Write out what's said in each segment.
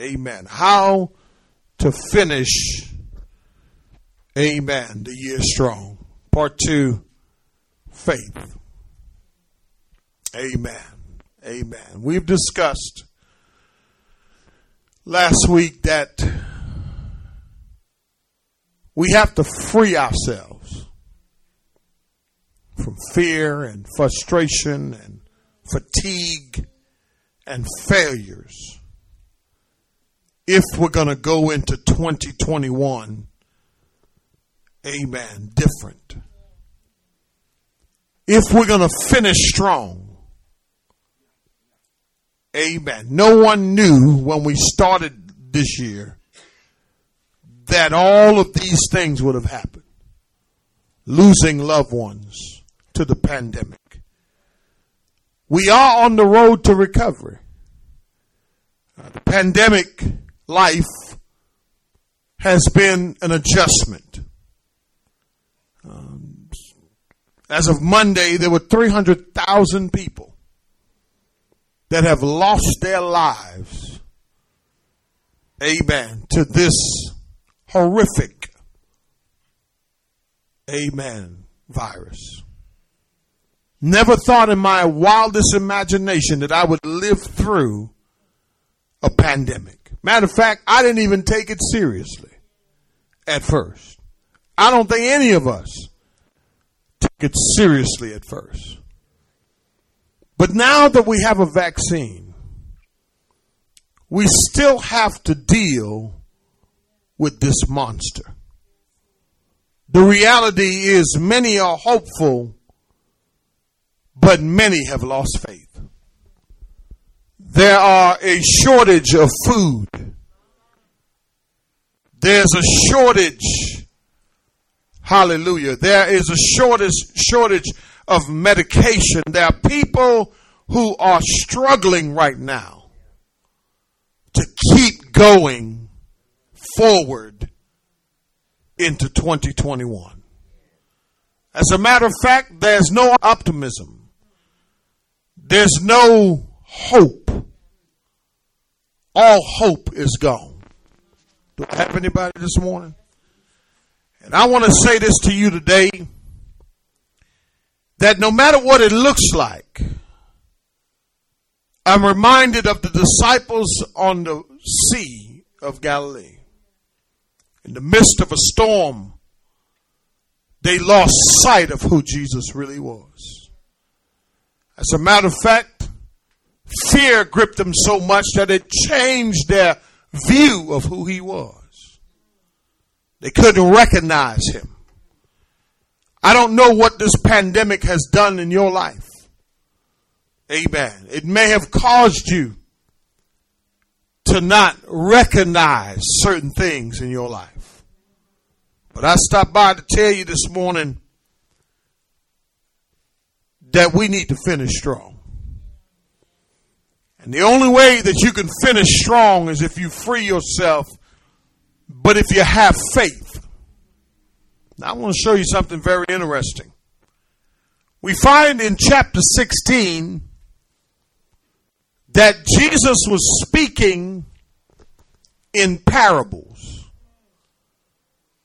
Amen. How to finish, amen, the year strong. Part two, faith. Amen. Amen. We've discussed last week that we have to free ourselves from fear and frustration and fatigue and failures if we're going to go into 2021 amen different. If we're going to finish strong amen. No one knew when we started this year that all of these things would have happened. Losing loved ones to the pandemic. We are on the road to recovery. Uh, the pandemic life has been an adjustment. Um, as of Monday, there were 300,000 people that have lost their lives, amen, to this horrific, amen, virus. Never thought in my wildest imagination that I would live through a pandemic. Matter of fact, I didn't even take it seriously at first. I don't think any of us took it seriously at first. But now that we have a vaccine, we still have to deal with this monster. The reality is, many are hopeful but many have lost faith. There are a shortage of food. There's a shortage. Hallelujah. There is a shortage, shortage of medication. There are people who are struggling right now to keep going forward into 2021. As a matter of fact, there's no optimism. There's no hope. All hope is gone. Do I have anybody this morning? And I want to say this to you today that no matter what it looks like, I'm reminded of the disciples on the Sea of Galilee. In the midst of a storm, they lost sight of who Jesus really was. As a matter of fact, fear gripped them so much that it changed their view of who he was. They couldn't recognize him. I don't know what this pandemic has done in your life. Amen. It may have caused you to not recognize certain things in your life. But I stopped by to tell you this morning that we need to finish strong. And the only way that you can finish strong is if you free yourself, but if you have faith. Now, I want to show you something very interesting. We find in chapter 16 that Jesus was speaking in parables.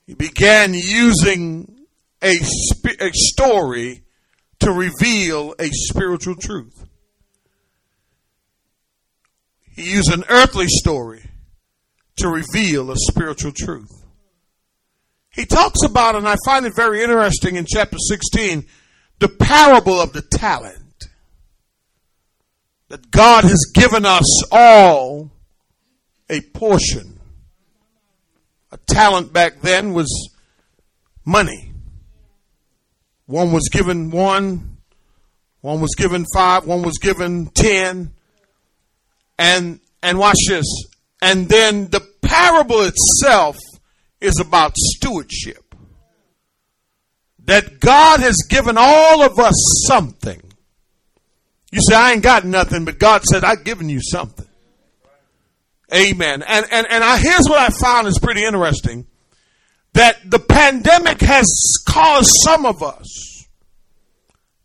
He began using a, a story to reveal a spiritual truth. He used an earthly story to reveal a spiritual truth. He talks about, and I find it very interesting in chapter 16, the parable of the talent. That God has given us all a portion. A talent back then was money. One was given one, one was given five, one was given ten. And and watch this. And then the parable itself is about stewardship. That God has given all of us something. You say, I ain't got nothing, but God said, I've given you something. Amen. And, and, and I, here's what I found is pretty interesting that the pandemic has caused some of us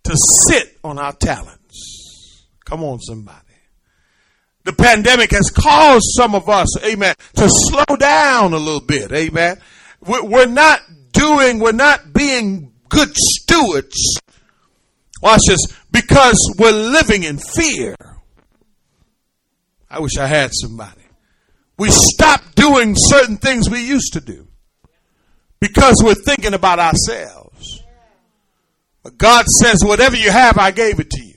to sit on our talents. Come on, somebody. The pandemic has caused some of us, amen, to slow down a little bit, amen. We're not doing, we're not being good stewards. Watch this, because we're living in fear. I wish I had somebody. We stop doing certain things we used to do because we're thinking about ourselves. But God says, whatever you have, I gave it to you.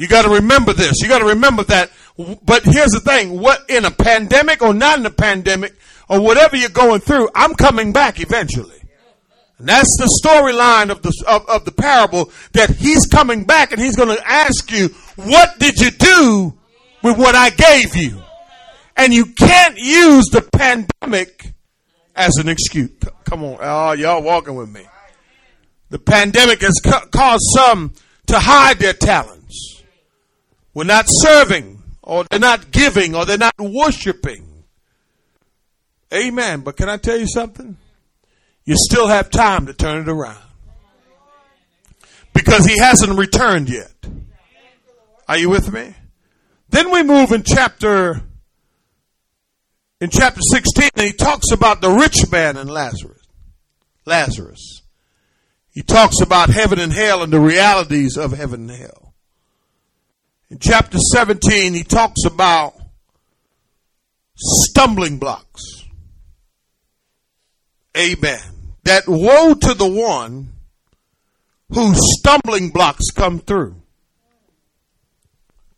You got to remember this. You got to remember that. But here's the thing: what in a pandemic or not in a pandemic or whatever you're going through, I'm coming back eventually. And that's the storyline of the of, of the parable that he's coming back and he's going to ask you, "What did you do with what I gave you?" And you can't use the pandemic as an excuse. Come on, oh, y'all walking with me. The pandemic has caused some to hide their talents. We're not serving, or they're not giving, or they're not worshiping. Amen. But can I tell you something? You still have time to turn it around. Because he hasn't returned yet. Are you with me? Then we move in chapter in chapter 16 and he talks about the rich man and Lazarus. Lazarus. He talks about heaven and hell and the realities of heaven and hell. In chapter 17, he talks about stumbling blocks. Amen. That woe to the one whose stumbling blocks come through.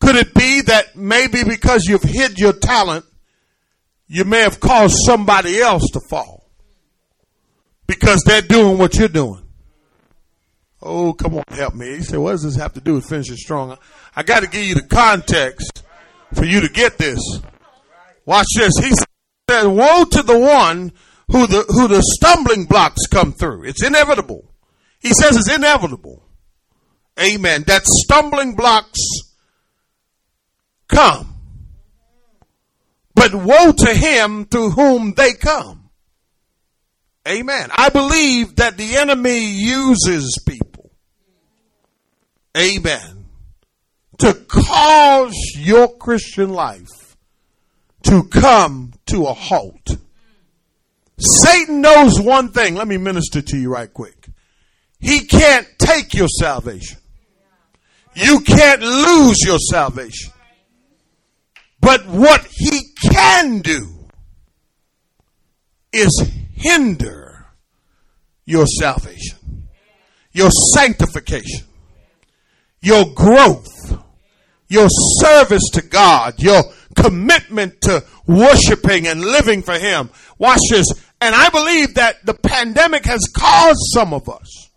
Could it be that maybe because you've hid your talent, you may have caused somebody else to fall because they're doing what you're doing? Oh, come on, help me. He said, what does this have to do with finishing strong? I got to give you the context for you to get this. Watch this. He said, woe to the one who the, who the stumbling blocks come through. It's inevitable. He says it's inevitable. Amen. That stumbling blocks come. But woe to him through whom they come. Amen. I believe that the enemy uses people. Amen. To cause your Christian life to come to a halt. Satan knows one thing. Let me minister to you right quick. He can't take your salvation. You can't lose your salvation. But what he can do is hinder your salvation, your sanctification, your growth, your service to God, your commitment to worshiping and living for Him. Watch this. And I believe that the pandemic has caused some of us,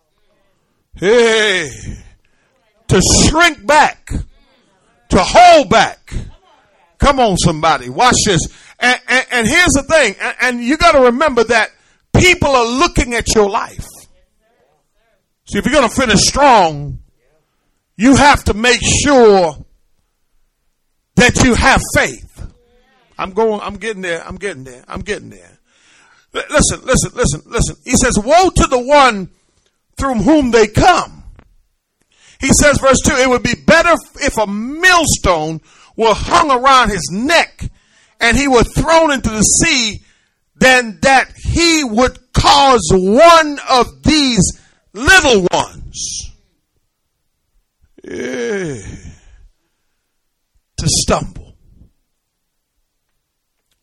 hey, to shrink back, to hold back. Come on, somebody. Watch this. And, and, and here's the thing. And, and you got to remember that people are looking at your life. See, if you're going to finish strong, you have to make sure that you have faith. I'm going, I'm getting there, I'm getting there, I'm getting there. Listen, listen, listen, listen. He says, Woe to the one through whom they come. He says, verse 2, it would be better if a millstone were hung around his neck and he were thrown into the sea than that he would cause one of these little ones yeah, to stumble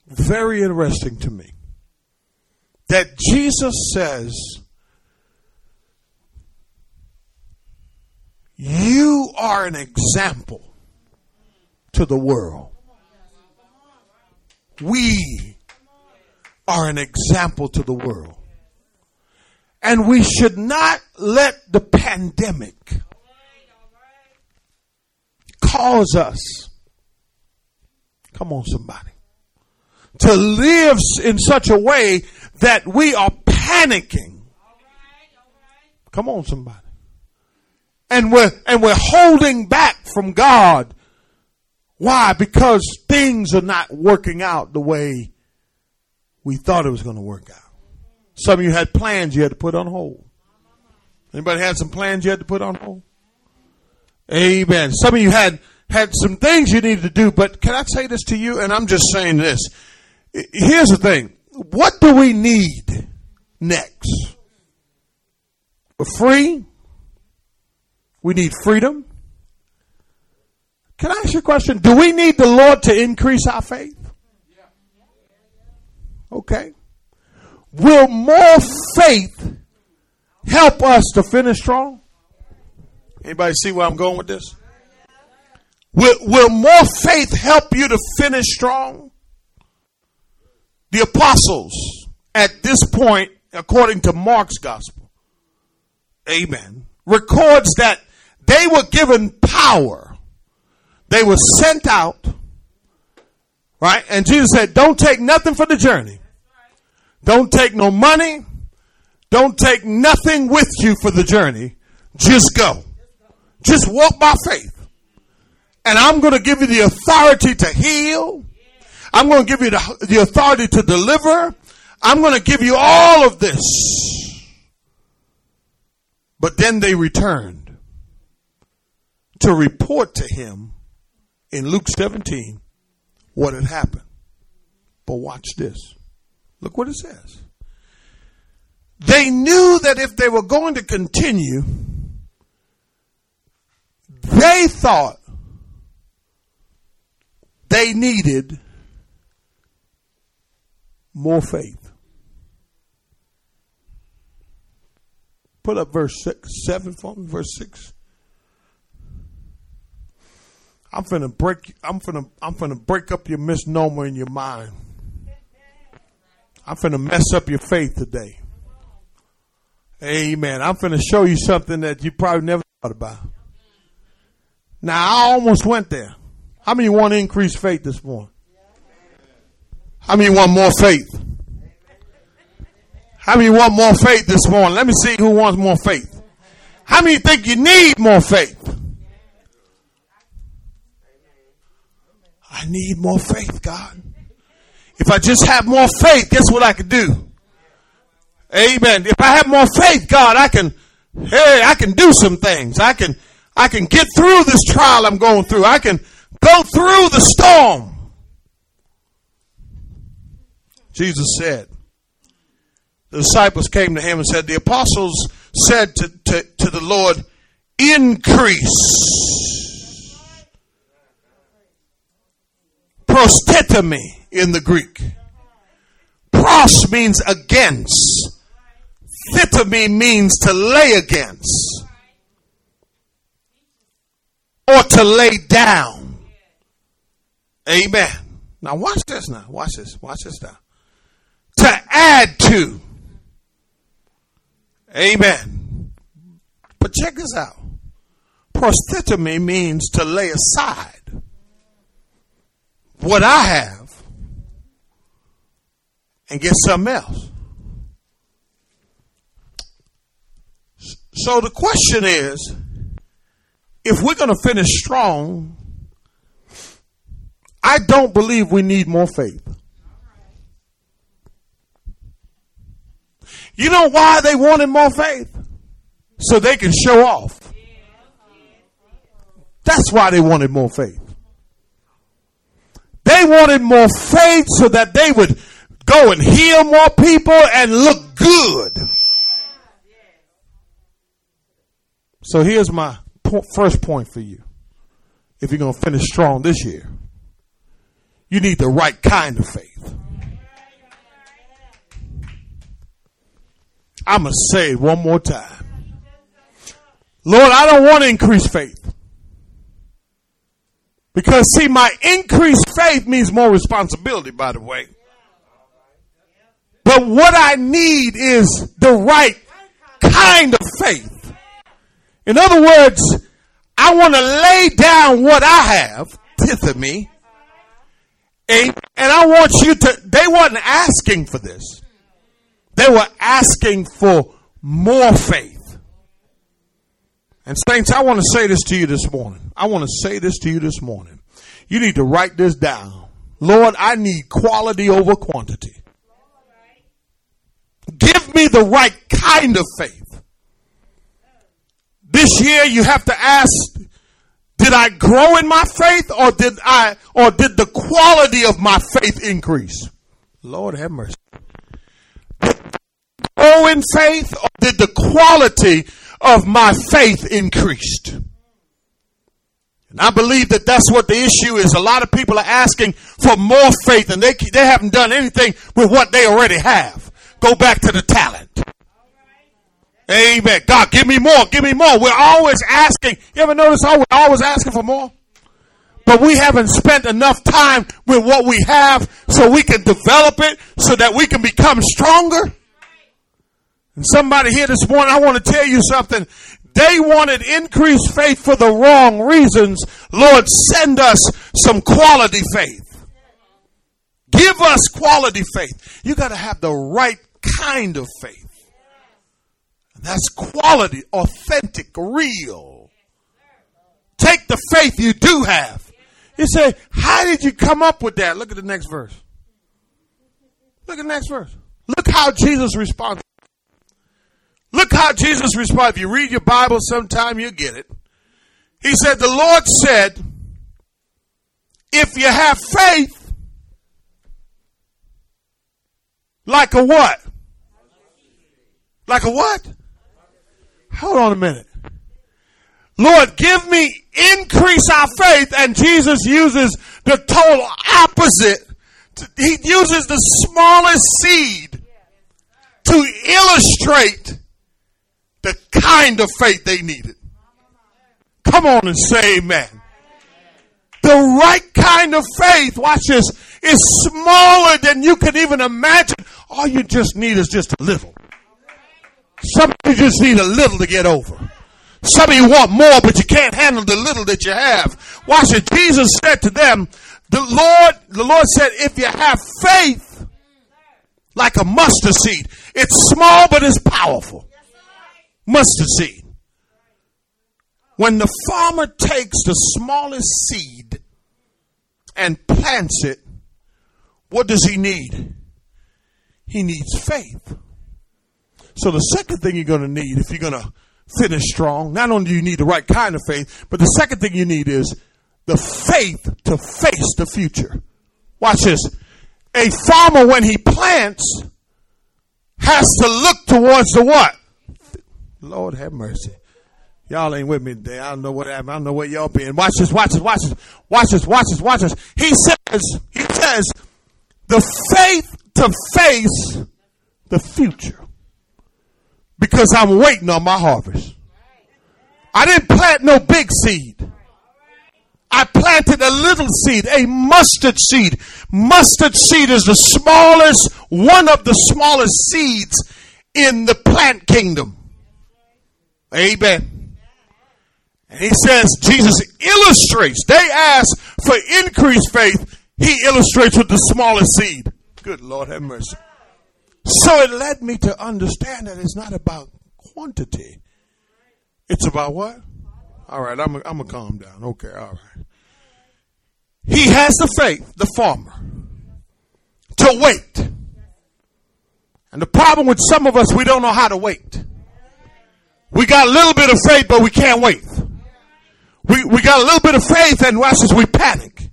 very interesting to me that Jesus says, You are an example to the world. We are an example to the world. And we should not let the pandemic cause us. Come on, somebody to live in such a way that we are panicking. Come on, somebody. And we're, and we're holding back from God. Why? Because things are not working out the way we thought it was going to work out. Some of you had plans you had to put on hold. Anybody had some plans you had to put on hold? Amen. Some of you had had some things you needed to do, but can I say this to you? And I'm just saying this. Here's the thing. What do we need next? We're free. We need freedom. Can I ask you a question? Do we need the Lord to increase our faith? Okay. Will more faith help us to finish strong? Anybody see where I'm going with this? Will, will more faith help you to finish strong? The apostles at this point, according to Mark's gospel, amen, records that they were given power. They were sent out, right? And Jesus said, don't take nothing for the journey. Don't take no money. Don't take nothing with you for the journey. Just go. Just walk by faith. And I'm going to give you the authority to heal. I'm going to give you the, the authority to deliver. I'm going to give you all of this. But then they returned to report to him in Luke 17 what had happened. But watch this. Look what it says. They knew that if they were going to continue, they thought they needed more faith. Put up verse six, seven for me, verse six. I'm finna break. I'm finna. I'm finna break up your misnomer in your mind. I'm finna mess up your faith today. Amen. I'm finna show you something that you probably never thought about. Now I almost went there. How many want increased faith this morning? How many want more faith? How many want more faith this morning? Let me see who wants more faith. How many think you need more faith? I need more faith, God. If I just have more faith, guess what I could do? Amen. If I have more faith, God, I can, hey, I can do some things. I can, I can get through this trial I'm going through. I can Go through the storm. Jesus said, the disciples came to him and said, the apostles said to, to, to the Lord, increase. Prostithemi in the Greek. Pros means against. Tithemi means to lay against. Or to lay down. Amen. Now watch this now. Watch this. Watch this now. To add to. Amen. But check this out. Prostithemi means to lay aside what I have and get something else. So the question is if we're going to finish strong, I don't believe we need more faith. You know why they wanted more faith? So they can show off. That's why they wanted more faith. They wanted more faith so that they would go and heal more people and look good. So here's my first point for you. If you're going to finish strong this year, you need the right kind of faith. I'm going to say it one more time. Lord, I don't want to increase faith. Because, see, my increased faith means more responsibility, by the way. But what I need is the right kind of faith. In other words, I want to lay down what I have, tithe me, and I want you to, they weren't asking for this. They were asking for more faith. And saints, I want to say this to you this morning. I want to say this to you this morning. You need to write this down. Lord, I need quality over quantity. Give me the right kind of faith. This year you have to ask Did I grow in my faith or did I, or did the quality of my faith increase? Lord have mercy. Grow in faith or did the quality of my faith increased? And I believe that that's what the issue is. A lot of people are asking for more faith and they, they haven't done anything with what they already have. Go back to the talent. Amen. God, give me more. Give me more. We're always asking. You ever notice how we're always asking for more? But we haven't spent enough time with what we have so we can develop it so that we can become stronger. And somebody here this morning, I want to tell you something. They wanted increased faith for the wrong reasons. Lord, send us some quality faith. Give us quality faith. You got to have the right kind of faith. That's quality, authentic, real. Take the faith you do have. You say, how did you come up with that? Look at the next verse. Look at the next verse. Look how Jesus responded. Look how Jesus responded. If you read your Bible sometime, you'll get it. He said, the Lord said, if you have faith, like a what? Like a what? Hold on a minute. Lord, give me increase our faith. And Jesus uses the total opposite. He uses the smallest seed to illustrate the kind of faith they needed. Come on and say amen. The right kind of faith, watch this, is smaller than you can even imagine. All you just need is just a little. Some of you just need a little to get over. Some of you want more, but you can't handle the little that you have. Watch it. Jesus said to them, the Lord, the Lord said, if you have faith like a mustard seed, it's small, but it's powerful. Mustard seed. When the farmer takes the smallest seed and plants it, what does he need? He needs faith. So the second thing you're going to need if you're going to finish strong, not only do you need the right kind of faith, but the second thing you need is the faith to face the future. Watch this. A farmer, when he plants, has to look towards the what? Lord have mercy. Y'all ain't with me today. I don't know what happened. I don't know where y'all been. Watch this, watch this, watch this, watch this, watch this, watch this. He says, he says, the faith to face the future because I'm waiting on my harvest. I didn't plant no big seed. I planted a little seed, a mustard seed. Mustard seed is the smallest, one of the smallest seeds in the plant kingdom. Amen. And he says, Jesus illustrates, they ask for increased faith. He illustrates with the smallest seed. Good Lord have mercy. So it led me to understand that it's not about quantity. It's about what? All right, I'm going to calm down. Okay, all right. He has the faith, the farmer, to wait. And the problem with some of us, we don't know how to wait. We got a little bit of faith, but we can't wait. We, we got a little bit of faith and watch as we panic.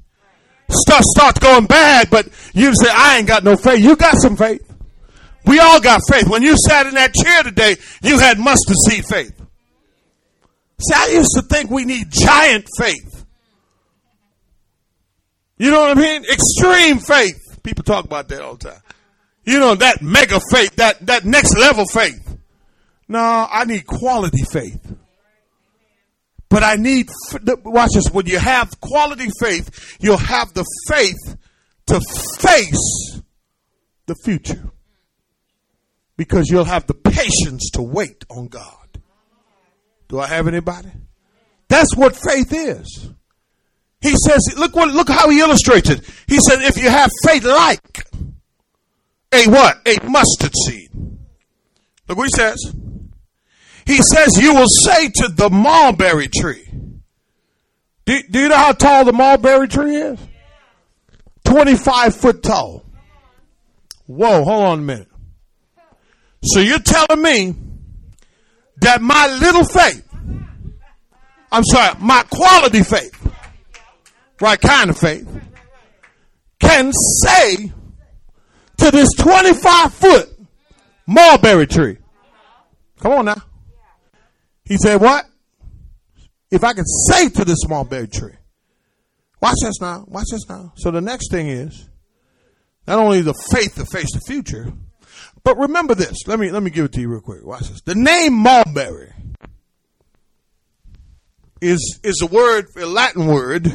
Stuff starts going bad, but you say, I ain't got no faith. You got some faith. We all got faith. When you sat in that chair today, you had mustard seed faith. See, I used to think we need giant faith. You know what I mean? Extreme faith. People talk about that all the time. You know, that mega faith, that, that next level faith. No, I need quality faith. But I need, watch this, when you have quality faith, you'll have the faith to face the future because you'll have the patience to wait on God. Do I have anybody? That's what faith is. He says, look what, look how he illustrates it. He said, if you have faith like a what? A mustard seed. Look what he says. He says, you will say to the mulberry tree. Do, do you know how tall the mulberry tree is? 25 foot tall. Whoa, hold on a minute. So you're telling me that my little faith, I'm sorry, my quality faith, right kind of faith, can say to this 25 foot mulberry tree, come on now. He said, what? If I can say to this mulberry tree, watch this now, watch this now. So the next thing is, not only the faith to face the future, but remember this. Let me let me give it to you real quick. Watch this. The name mulberry is is a word, a Latin word,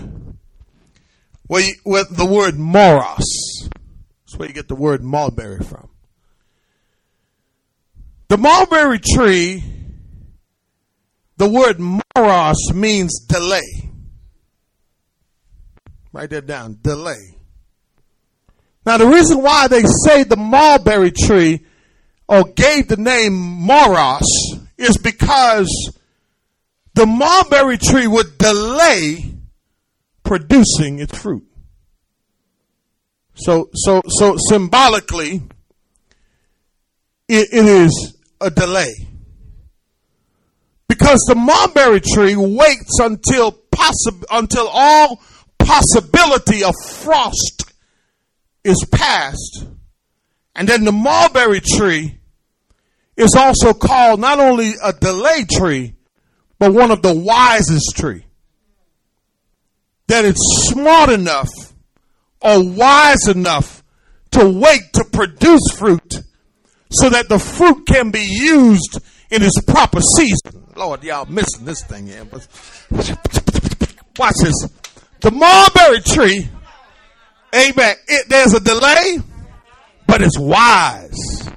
where you, with the word moros. That's where you get the word mulberry from. The mulberry tree, the word moros means delay. Write that down. Delay. Now, the reason why they say the mulberry tree or gave the name moros is because the mulberry tree would delay producing its fruit. So, so, so symbolically, it, it is a delay. Because the mulberry tree waits until possi- until all possibility of frost is past. And then the mulberry tree is also called not only a delay tree, but one of the wisest tree. That it's smart enough or wise enough to wait to produce fruit so that the fruit can be used in its proper season. Lord, y'all missing this thing here. Watch this. The mulberry tree, amen, it, there's a delay, but it's wise.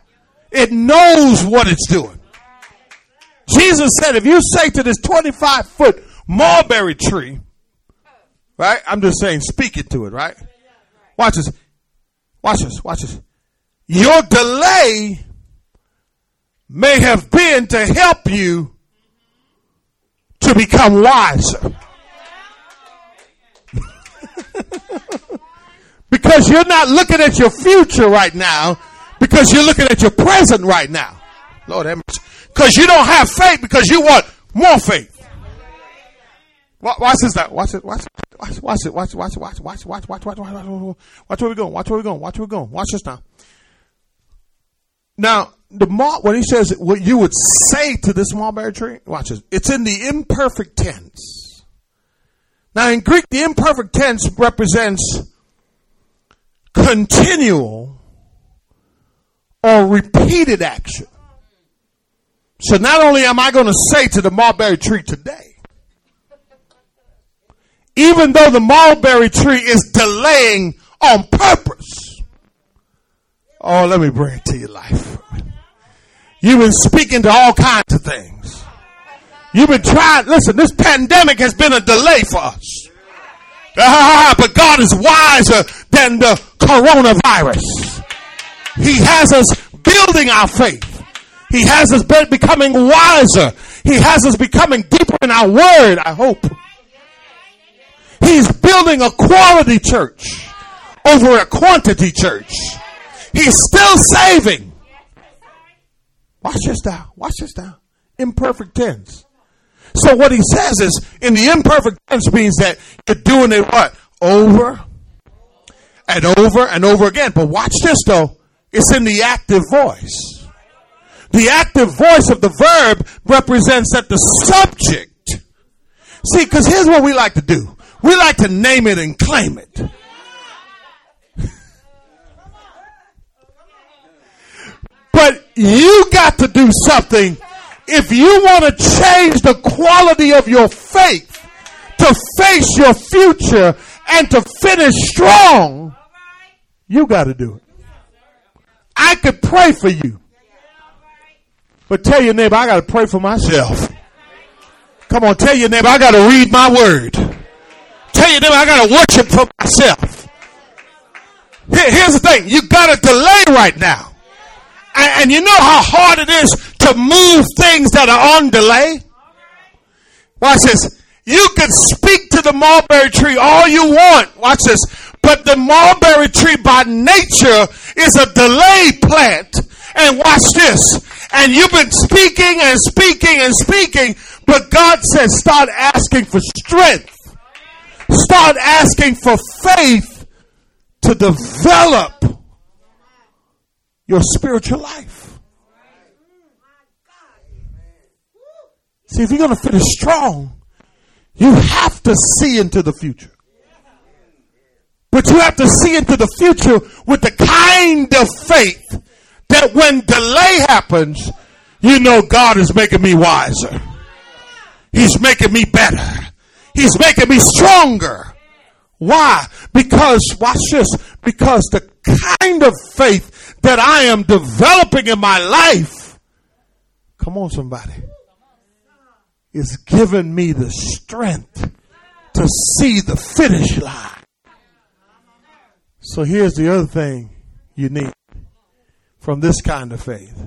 It knows what it's doing. Jesus said, if you say to this 25 foot mulberry tree, right? I'm just saying, speak it to it, right? Watch this. Watch this. Watch this. Your delay may have been to help you to become wiser. Because you're not looking at your future right now, because you're looking at your present right now. Lord Because you don't have faith because you want more faith. Watch this now. Watch it. Watch it. Watch, watch it. Watch it. Watch it. Watch it. Watch it. Watch it. Watch watch watch watch watch where we going. Watch where we going. Watch where we going. Watch this now. Now the mark when he says what you would say to this mulberry tree. Watch this. It's in the imperfect tense. Now in Greek, the imperfect tense represents continual or repeated action. So not only am I going to say to the mulberry tree today, even though the mulberry tree is delaying on purpose. Oh, let me bring it to your life. You've been speaking to all kinds of things. You've been trying, listen, this pandemic has been a delay for us. Ah, but God is wiser than the coronavirus. He has us building our faith. He has us becoming wiser. He has us becoming deeper in our word, I hope. He's building a quality church over a quantity church. He's still saving. Watch this now. Watch this now. Imperfect tense. So what he says is, in the imperfect tense means that you're doing it what? Over and over and over again. But watch this though. It's in the active voice. The active voice of the verb represents that the subject. See, because here's what we like to do. We like to name it and claim it. but you got to do something if you want to change the quality of your faith to face your future and to finish strong. You got to do it. I could pray for you. But tell your neighbor, I got to pray for myself. Come on, tell your neighbor, I got to read my word tell you, I got to worship for myself. Here, here's the thing. You got to delay right now. And, and you know how hard it is to move things that are on delay? Watch this. You can speak to the mulberry tree all you want. Watch this. But the mulberry tree by nature is a delay plant. And watch this. And you've been speaking and speaking and speaking, But God says, start asking for strength. Start asking for faith to develop your spiritual life. See, if you're going to finish strong, you have to see into the future. But you have to see into the future with the kind of faith that when delay happens, you know God is making me wiser. He's making me better. He's making me stronger. Why? Because, watch this, because the kind of faith that I am developing in my life, come on, somebody, is giving me the strength to see the finish line. So here's the other thing you need from this kind of faith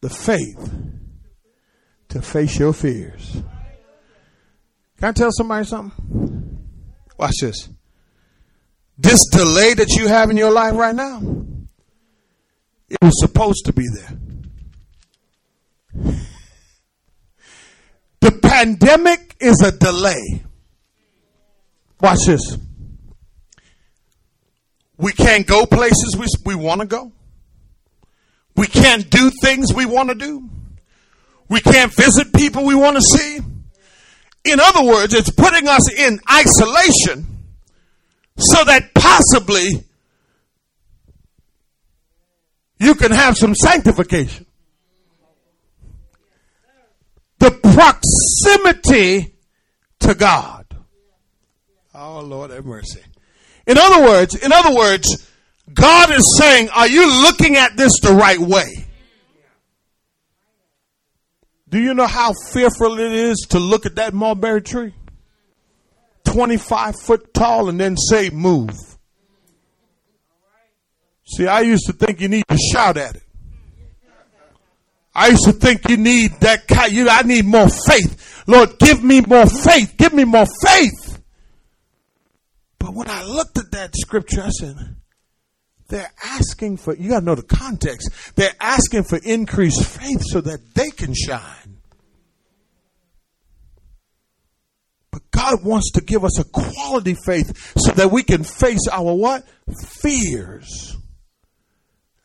the faith to face your fears. Can I tell somebody something? Watch this. This delay that you have in your life right now, it was supposed to be there. The pandemic is a delay. Watch this. We can't go places we, we want to go. We can't do things we want to do. We can't visit people we want to see. In other words, it's putting us in isolation so that possibly you can have some sanctification. The proximity to God. Oh Lord have mercy. In other words, in other words, God is saying, are you looking at this the right way? Do you know how fearful it is to look at that mulberry tree? 25 foot tall and then say move. See, I used to think you need to shout at it. I used to think you need that kind, you, I need more faith. Lord, give me more faith. Give me more faith. But when I looked at that scripture, I said, they're asking for, you got to know the context. They're asking for increased faith so that they can shine. But God wants to give us a quality faith so that we can face our what? Fears.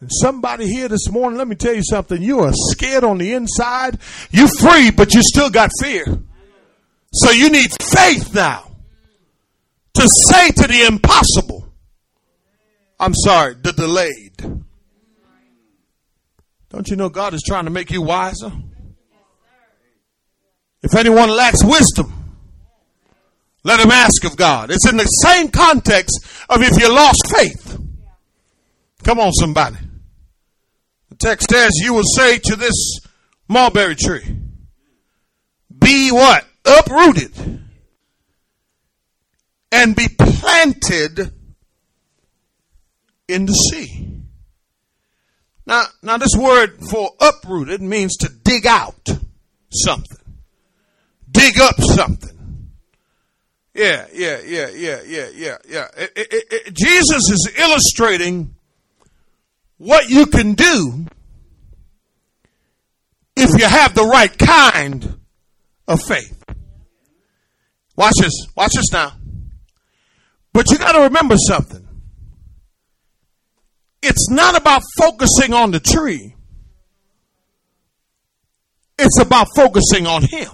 Somebody here this morning, let me tell you something. You are scared on the inside. You're free, but you still got fear. So you need faith now to say to the impossible, I'm sorry, the delayed. Don't you know God is trying to make you wiser? If anyone lacks wisdom, let him ask of God. It's in the same context of if you lost faith. Come on, somebody. Text says, You will say to this mulberry tree, Be what? Uprooted and be planted in the sea. Now, now this word for uprooted means to dig out something. Dig up something. Yeah, yeah, yeah, yeah, yeah, yeah, yeah. Jesus is illustrating what you can do if you have the right kind of faith. Watch this. Watch this now. But you got to remember something. It's not about focusing on the tree. It's about focusing on him.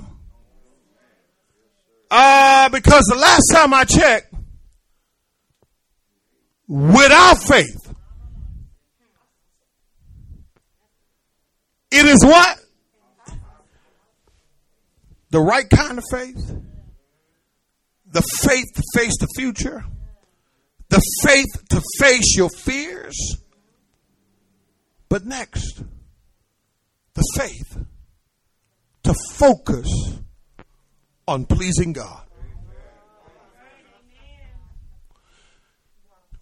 Uh, because the last time I checked, without faith, it is what? The right kind of faith the faith to face the future, the faith to face your fears. But next, the faith to focus on pleasing God.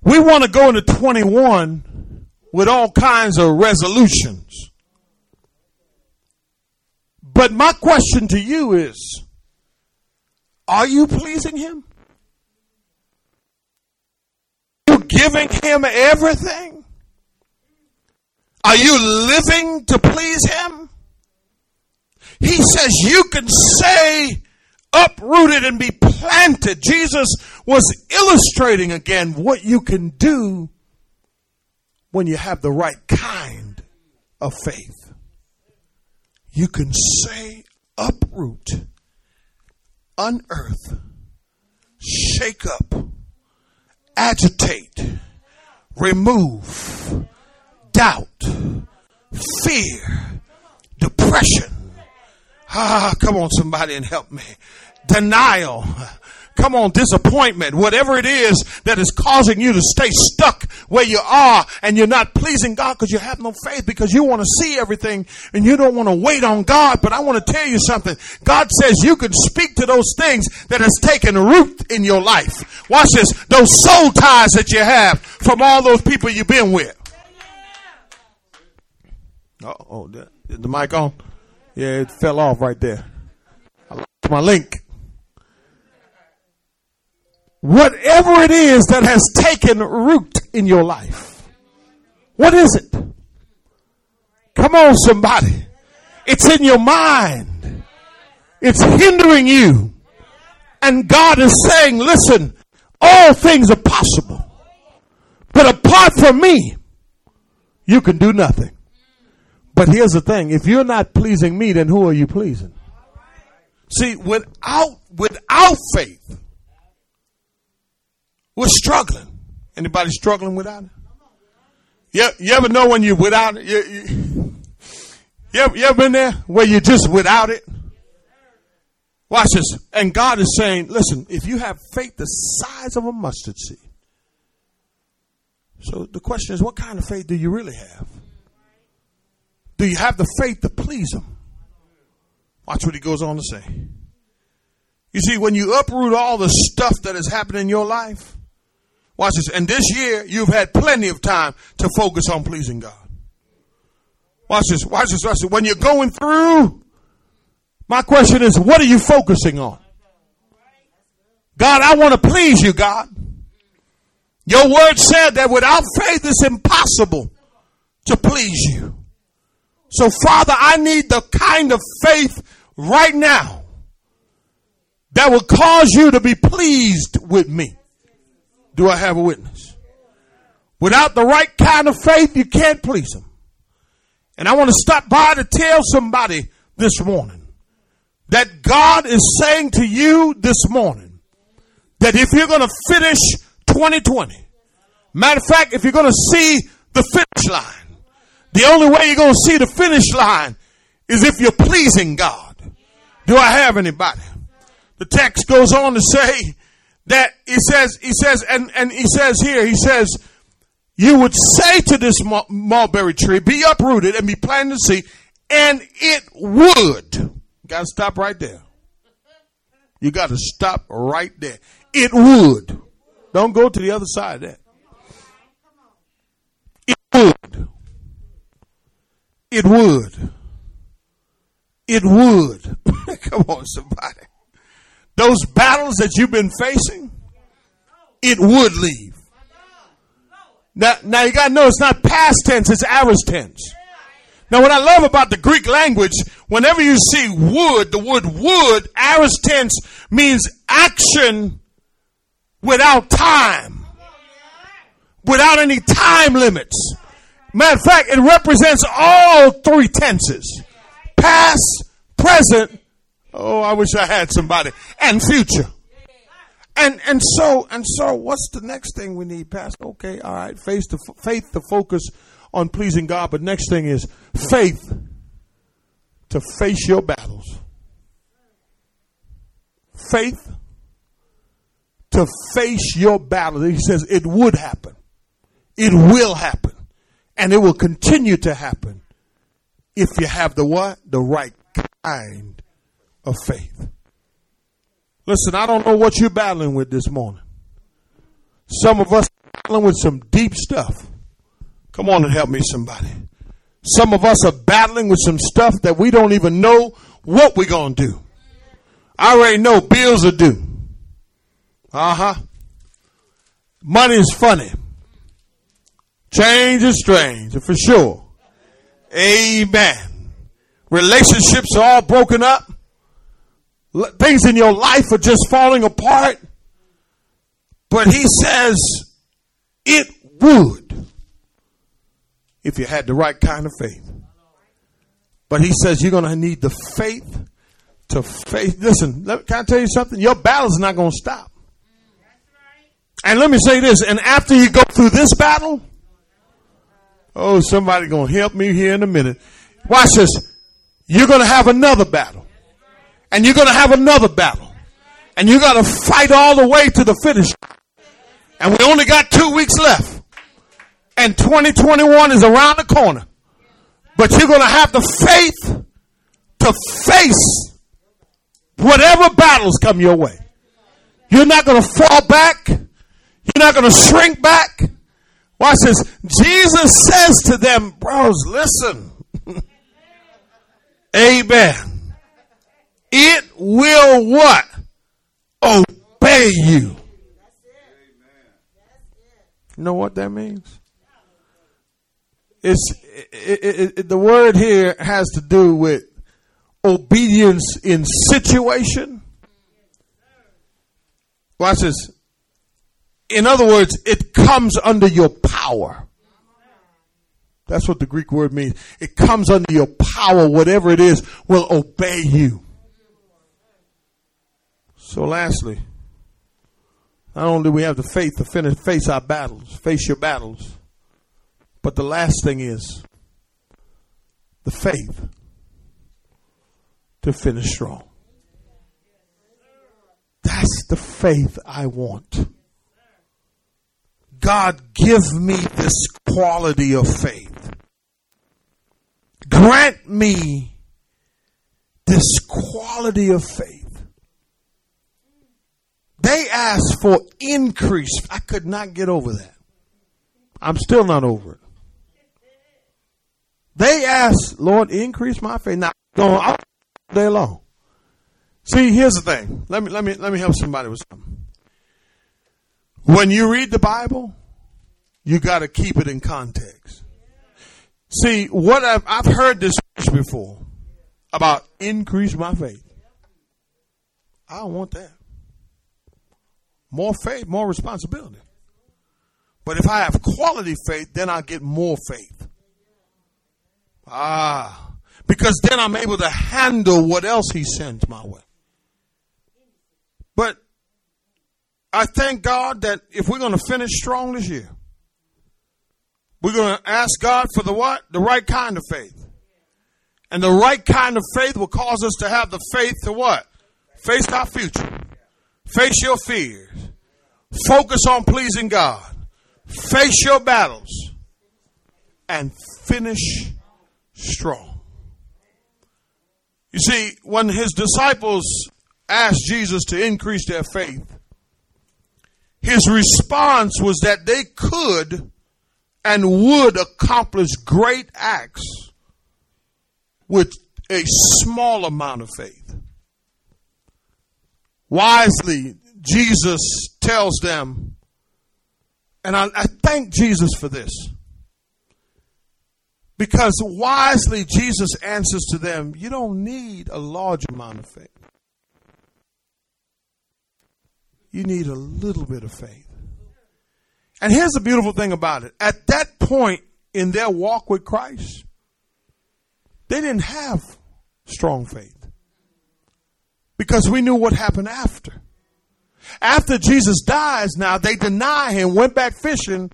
We want to go into 21 with all kinds of resolutions. But my question to you is are you pleasing him? Are You giving him everything? Are you living to please him? He says you can say uprooted and be planted. Jesus was illustrating again what you can do when you have the right kind of faith. You can say uproot, unearth, shake up, agitate, remove, doubt, fear, depression. Ah, come on, somebody, and help me. Denial. Come on, disappointment, whatever it is that is causing you to stay stuck where you are and you're not pleasing God because you have no faith because you want to see everything and you don't want to wait on God. But I want to tell you something. God says you can speak to those things that has taken root in your life. Watch this. Those soul ties that you have from all those people you've been with. Oh, the, the mic on? Yeah, it fell off right there. I lost my link. Whatever it is that has taken root in your life, what is it? Come on, somebody. It's in your mind. It's hindering you. And God is saying, listen, all things are possible. But apart from me, you can do nothing. But here's the thing if you're not pleasing me, then who are you pleasing? See, without, without faith, we're struggling. Anybody struggling without it? You, you ever know when you're without it? You, you, you, ever, you ever been there where you're just without it? Watch this. And God is saying, listen, if you have faith the size of a mustard seed. So the question is, what kind of faith do you really have? Do you have the faith to please Him? Watch what He goes on to say. You see, when you uproot all the stuff that has happened in your life, watch this, and this year you've had plenty of time to focus on pleasing God. Watch this, watch this, watch this. When you're going through, my question is, what are you focusing on? God, I want to please you, God. Your word said that without faith it's impossible to please you. So, Father, I need the kind of faith right now that will cause you to be pleased with me. Do I have a witness? Without the right kind of faith, you can't please Him. And I want to stop by to tell somebody this morning that God is saying to you this morning that if you're going to finish 2020, matter of fact, if you're going to see the finish line, the only way you're going to see the finish line is if you're pleasing God. Do I have anybody? The text goes on to say that he says, he says, and, and he says here, he says, you would say to this mulberry tree, be uprooted and be planted the sea, and it would. Got to stop right there. You got to stop right there. It would. Don't go to the other side of that. It would. It would. It would. Come on, somebody. Those battles that you've been facing, it would leave. Now, now you gotta know it's not past tense, it's aorist tense. Now, what I love about the Greek language, whenever you see would, the word would, aorist tense means action without time, without any time limits. Matter of fact, it represents all three tenses past, present, oh, I wish I had somebody, and future. And, and so, and so, what's the next thing we need, Pastor? Okay, all right, faith to, faith to focus on pleasing God, but next thing is faith to face your battles. Faith to face your battles. He says it would happen. It will happen. And it will continue to happen if you have the what? The right kind of faith. Listen, I don't know what you're battling with this morning. Some of us are battling with some deep stuff. Come on and help me, somebody. Some of us are battling with some stuff that we don't even know what we're going to do. I already know bills are due. Uh huh. Money is funny. Change is strange, for sure. Amen. Relationships are all broken up. Things in your life are just falling apart. But he says it would if you had the right kind of faith. But he says you're going to need the faith to faith. Listen, let, can I tell you something? Your battle's not going to stop. And let me say this, and after you go through this battle, oh, somebody going to help me here in a minute. Watch this. You're going to have another battle. And you're going to have another battle. And you got to fight all the way to the finish. And we only got two weeks left. And 2021 is around the corner. But you're going to have the faith to face whatever battles come your way. You're not going to fall back. You're not going to shrink back. Watch this. Jesus says to them, bros, listen. Amen. It will what? Obey you. You know what that means? It's it, it, it, the word here has to do with obedience in situation. Watch this. In other words, it comes under your power. That's what the Greek word means. It comes under your power. Whatever it is will obey you. So lastly, not only do we have the faith to finish, face our battles, face your battles, but the last thing is the faith to finish strong. That's the faith I want. God, give me this quality of faith. Grant me this quality of faith. They asked for increase. I could not get over that. I'm still not over it. They asked, Lord, increase my faith. Now, going all day long. See, here's the thing. Let me let me let me help somebody with something. When you read the Bible, you got to keep it in context. See, what I've, I've heard this before about increase my faith. I don't want that. More faith, more responsibility. But if I have quality faith, then I get more faith. Ah, because then I'm able to handle what else He sends my way. But I thank God that if we're going to finish strong this year, we're going to ask God for the what? The right kind of faith. And the right kind of faith will cause us to have the faith to what? Face our future. Face your fears. Focus on pleasing God. Face your battles. And finish strong. You see, when his disciples asked Jesus to increase their faith, his response was that they could and would accomplish great acts with a small amount of faith. Wisely, Jesus tells them, and I, I thank Jesus for this. Because wisely, Jesus answers to them, you don't need a large amount of faith. You need a little bit of faith. And here's the beautiful thing about it. At that point in their walk with Christ, they didn't have strong faith. Because we knew what happened after. After Jesus dies now, they deny him, went back fishing,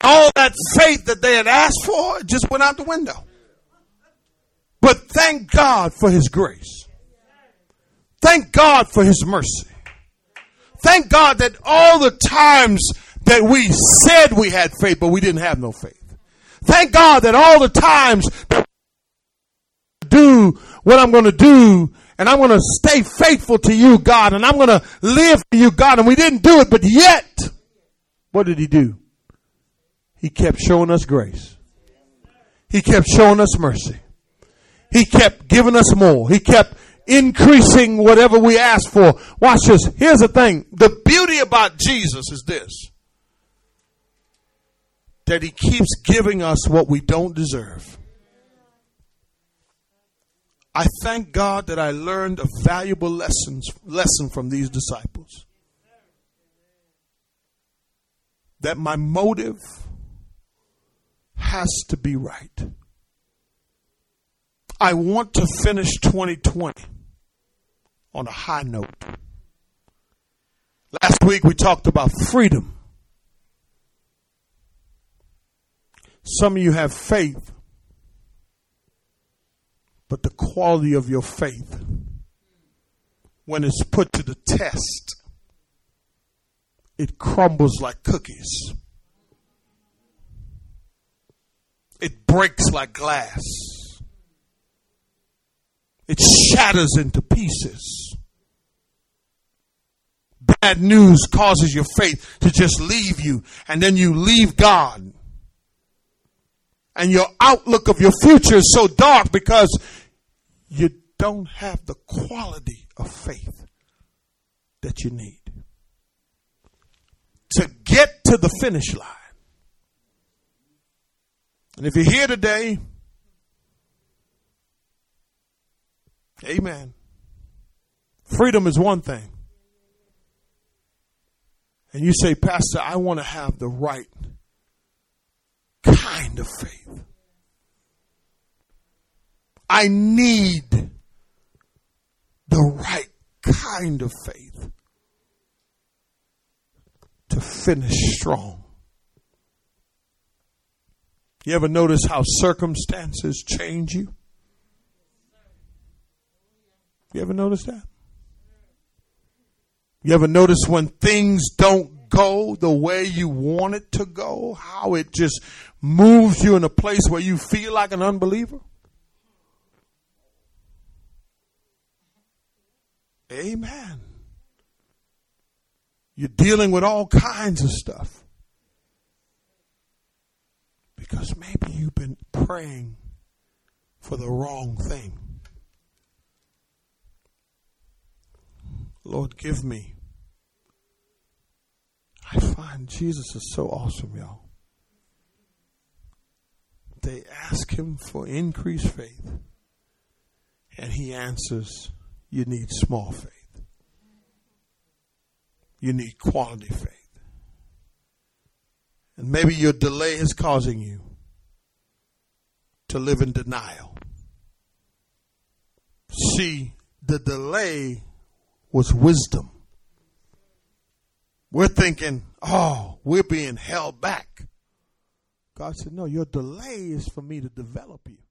all that faith that they had asked for just went out the window. But thank God for His grace. Thank God for His mercy. Thank God that all the times that we said we had faith, but we didn't have no faith. Thank God that all the times that do what I'm going to do and I'm going to stay faithful to you, God, and I'm going to live for you, God, and we didn't do it, but yet, what did he do? He kept showing us grace. He kept showing us mercy. He kept giving us more. He kept increasing whatever we asked for. Watch this. Here's the thing. The beauty about Jesus is this. That he keeps giving us what we don't deserve. I thank God that I learned a valuable lessons, lesson from these disciples. That my motive has to be right. I want to finish 2020 on a high note. Last week we talked about freedom. Some of you have faith but the quality of your faith, when it's put to the test, it crumbles like cookies. It breaks like glass. It shatters into pieces. Bad news causes your faith to just leave you, and then you leave God and your outlook of your future is so dark because you don't have the quality of faith that you need to get to the finish line. And if you're here today, amen. Freedom is one thing. And you say, Pastor, I want to have the right kind of faith. I need the right kind of faith to finish strong. You ever notice how circumstances change you? You ever notice that? You ever notice when things don't go the way you want it to go? How it just moves you in a place where you feel like an unbeliever? Amen. You're dealing with all kinds of stuff. Because maybe you've been praying for the wrong thing. Lord, give me. I find Jesus is so awesome, y'all they ask him for increased faith, and he answers, You need small faith. You need quality faith. And maybe your delay is causing you to live in denial. See, the delay was wisdom. We're thinking, oh, we're being held back. God said, No, your delay is for me to develop you.